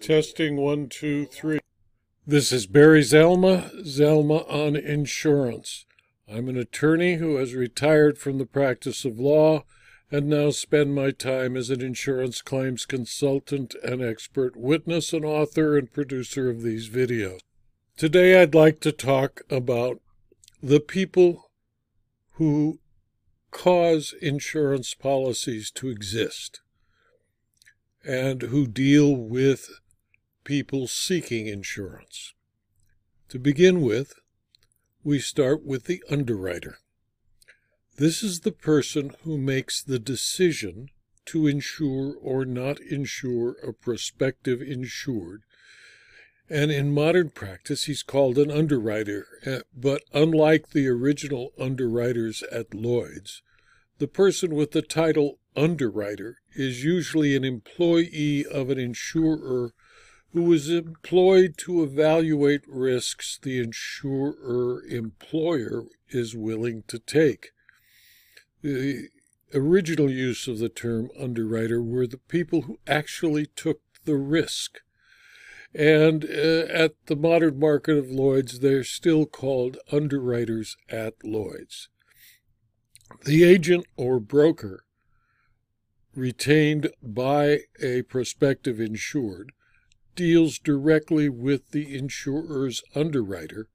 Testing one, two, three. This is Barry Zalma, Zalma on Insurance. I'm an attorney who has retired from the practice of law and now spend my time as an insurance claims consultant and expert witness and author and producer of these videos. Today I'd like to talk about the people who cause insurance policies to exist and who deal with people seeking insurance. To begin with, we start with the underwriter. This is the person who makes the decision to insure or not insure a prospective insured. And in modern practice, he's called an underwriter. Eh, but unlike the original underwriters at Lloyd's, the person with the title underwriter is usually an employee of an insurer who is employed to evaluate risks the insurer employer is willing to take. The original use of the term underwriter were the people who actually took the risk. And uh, at the modern market of Lloyd's, they're still called underwriters at Lloyd's. The agent or broker retained by a prospective insured deals directly with the insurer's underwriter,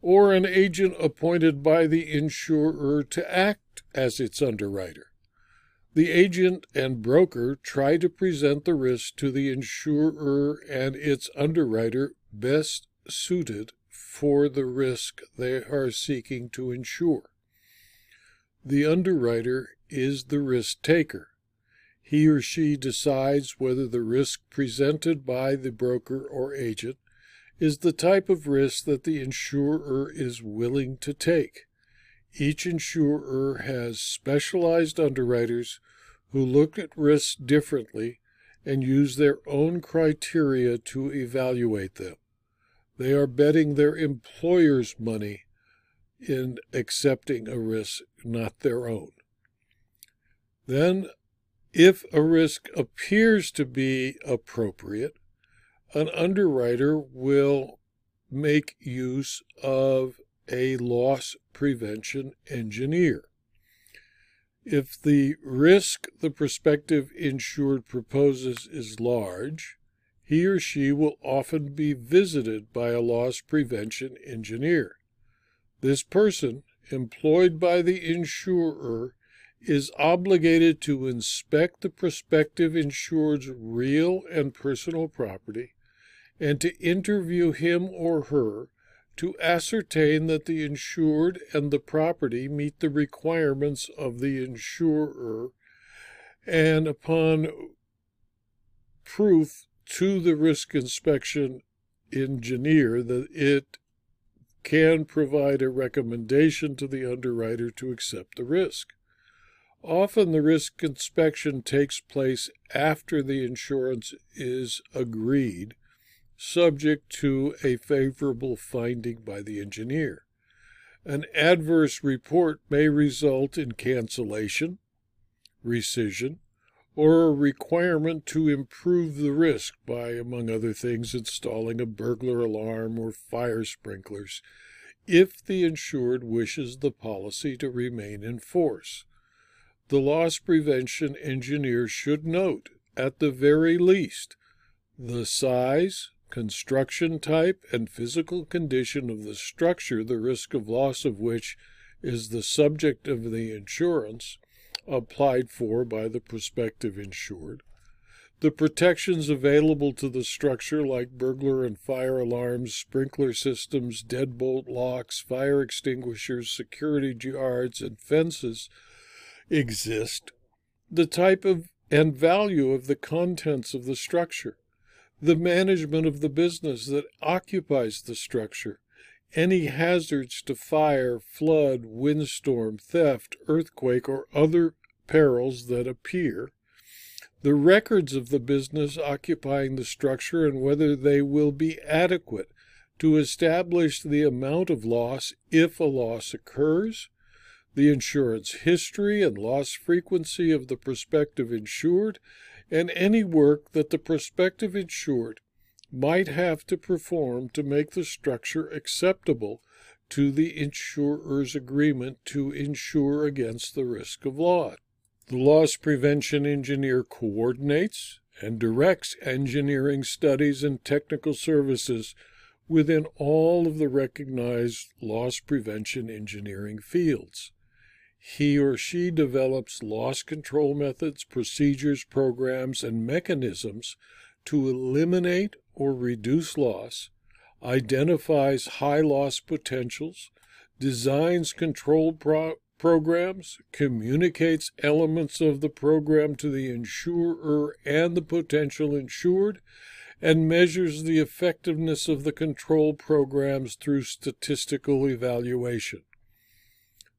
or an agent appointed by the insurer to act as its underwriter. The agent and broker try to present the risk to the insurer and its underwriter best suited for the risk they are seeking to insure. The underwriter is the risk taker he or she decides whether the risk presented by the broker or agent is the type of risk that the insurer is willing to take. Each insurer has specialized underwriters who look at risks differently and use their own criteria to evaluate them. They are betting their employer's money in accepting a risk, not their own. Then if a risk appears to be appropriate, an underwriter will make use of a loss prevention engineer. If the risk the prospective insured proposes is large, he or she will often be visited by a loss prevention engineer. This person, employed by the insurer, is obligated to inspect the prospective insured's real and personal property and to interview him or her to ascertain that the insured and the property meet the requirements of the insurer and upon proof to the risk inspection engineer that it can provide a recommendation to the underwriter to accept the risk. Often the risk inspection takes place after the insurance is agreed, subject to a favorable finding by the engineer. An adverse report may result in cancellation, rescission, or a requirement to improve the risk by, among other things, installing a burglar alarm or fire sprinklers if the insured wishes the policy to remain in force the loss prevention engineer should note, at the very least, the size, construction type, and physical condition of the structure, the risk of loss of which is the subject of the insurance applied for by the prospective insured, the protections available to the structure, like burglar and fire alarms, sprinkler systems, deadbolt locks, fire extinguishers, security guards, and fences exist, the type of and value of the contents of the structure, the management of the business that occupies the structure, any hazards to fire, flood, windstorm, theft, earthquake, or other perils that appear, the records of the business occupying the structure and whether they will be adequate to establish the amount of loss if a loss occurs, the insurance history and loss frequency of the prospective insured, and any work that the prospective insured might have to perform to make the structure acceptable to the insurer's agreement to insure against the risk of loss. The loss prevention engineer coordinates and directs engineering studies and technical services within all of the recognized loss prevention engineering fields. He or she develops loss control methods, procedures, programs, and mechanisms to eliminate or reduce loss, identifies high loss potentials, designs control pro- programs, communicates elements of the program to the insurer and the potential insured, and measures the effectiveness of the control programs through statistical evaluation.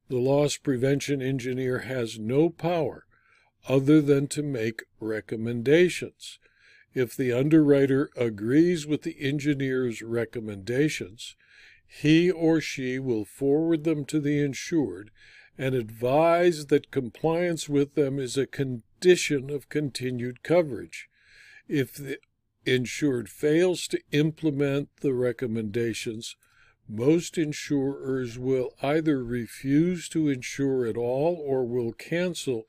The loss prevention engineer has no power other than to make recommendations. If the underwriter agrees with the engineer's recommendations, he or she will forward them to the insured and advise that compliance with them is a condition of continued coverage. If the insured fails to implement the recommendations, most insurers will either refuse to insure at all or will cancel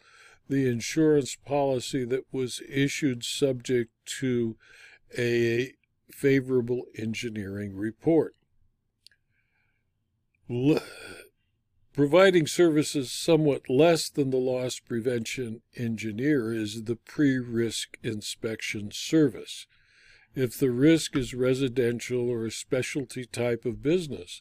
the insurance policy that was issued subject to a favorable engineering report. L- providing services somewhat less than the loss prevention engineer is the pre risk inspection service. If the risk is residential or a specialty type of business,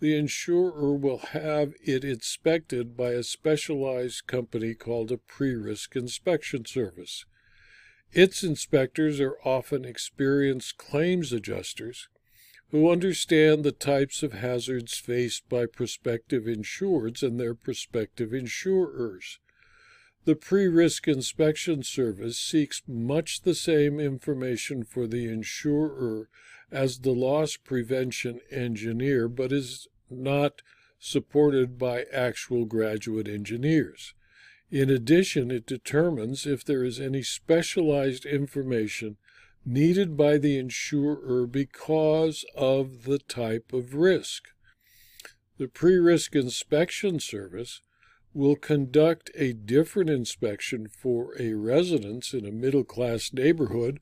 the insurer will have it inspected by a specialized company called a pre risk inspection service. Its inspectors are often experienced claims adjusters who understand the types of hazards faced by prospective insureds and their prospective insurers. The pre risk inspection service seeks much the same information for the insurer as the loss prevention engineer, but is not supported by actual graduate engineers. In addition, it determines if there is any specialized information needed by the insurer because of the type of risk. The pre risk inspection service will conduct a different inspection for a residence in a middle class neighborhood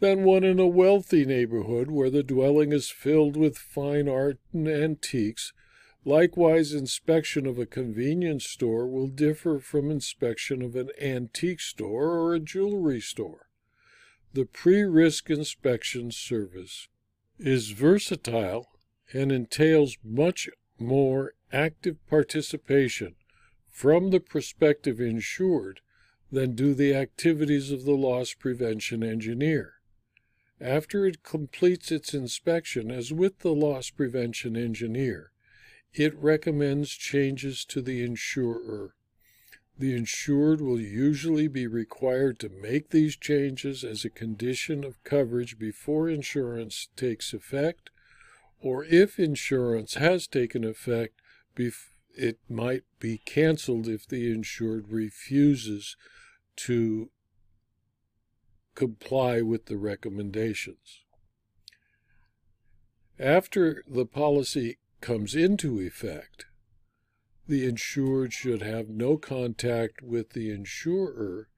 than one in a wealthy neighborhood where the dwelling is filled with fine art and antiques. Likewise, inspection of a convenience store will differ from inspection of an antique store or a jewelry store. The pre risk inspection service is versatile and entails much more active participation from the prospective insured than do the activities of the loss prevention engineer. After it completes its inspection, as with the loss prevention engineer, it recommends changes to the insurer. The insured will usually be required to make these changes as a condition of coverage before insurance takes effect, or if insurance has taken effect, before it might be canceled if the insured refuses to comply with the recommendations. After the policy comes into effect, the insured should have no contact with the insurer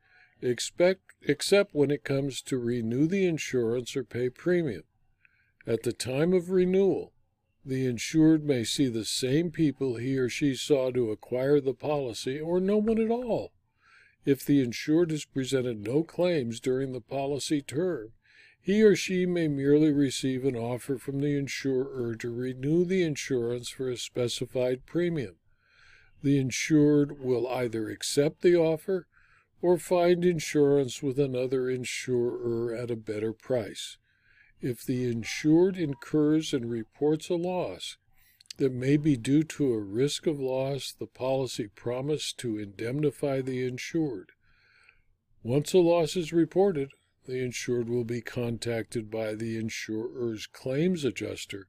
expect, except when it comes to renew the insurance or pay premium. At the time of renewal, the insured may see the same people he or she saw to acquire the policy or no one at all. If the insured has presented no claims during the policy term, he or she may merely receive an offer from the insurer to renew the insurance for a specified premium. The insured will either accept the offer or find insurance with another insurer at a better price if the insured incurs and reports a loss that may be due to a risk of loss the policy promised to indemnify the insured. Once a loss is reported, the insured will be contacted by the insurer's claims adjuster,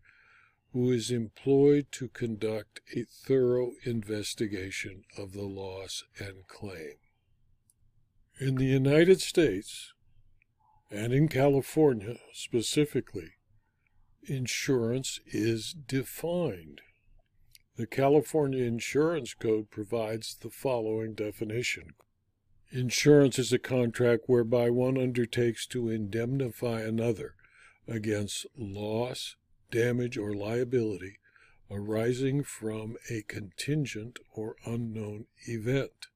who is employed to conduct a thorough investigation of the loss and claim. In the United States, and in California specifically, insurance is defined. The California Insurance Code provides the following definition Insurance is a contract whereby one undertakes to indemnify another against loss, damage, or liability arising from a contingent or unknown event.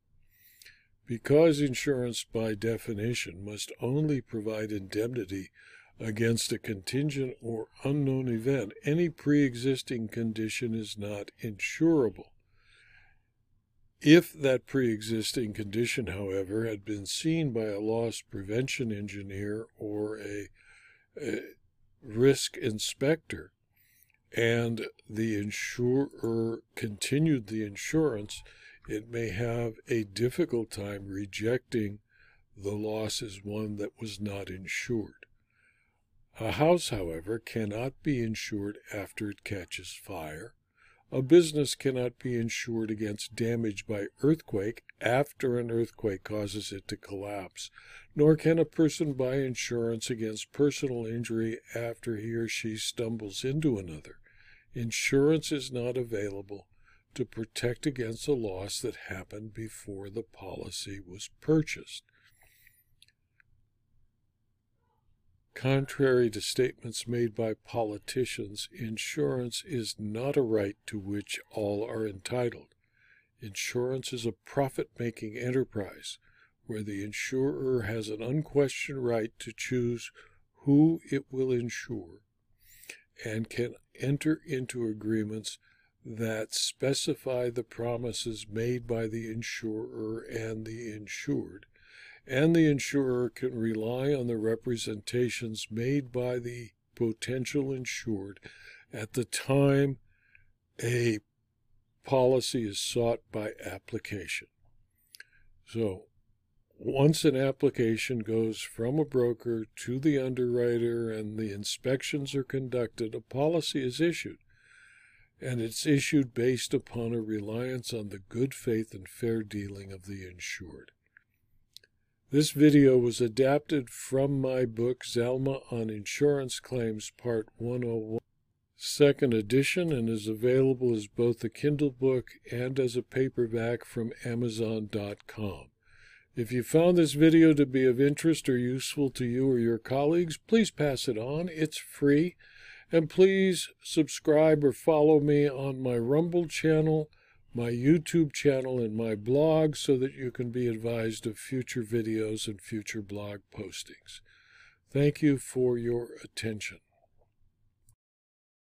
Because insurance, by definition, must only provide indemnity against a contingent or unknown event, any pre existing condition is not insurable. If that pre existing condition, however, had been seen by a loss prevention engineer or a, a risk inspector, and the insurer continued the insurance, it may have a difficult time rejecting the loss as one that was not insured. A house, however, cannot be insured after it catches fire. A business cannot be insured against damage by earthquake after an earthquake causes it to collapse, nor can a person buy insurance against personal injury after he or she stumbles into another. Insurance is not available to protect against a loss that happened before the policy was purchased. Contrary to statements made by politicians, insurance is not a right to which all are entitled. Insurance is a profit making enterprise where the insurer has an unquestioned right to choose who it will insure and can enter into agreements that specify the promises made by the insurer and the insured, and the insurer can rely on the representations made by the potential insured at the time a policy is sought by application. So, once an application goes from a broker to the underwriter and the inspections are conducted, a policy is issued and it's issued based upon a reliance on the good faith and fair dealing of the insured. This video was adapted from my book Zalma on Insurance Claims Part 101, second edition, and is available as both a Kindle book and as a paperback from Amazon.com. If you found this video to be of interest or useful to you or your colleagues, please pass it on. It's free and please subscribe or follow me on my Rumble channel, my YouTube channel, and my blog so that you can be advised of future videos and future blog postings. Thank you for your attention.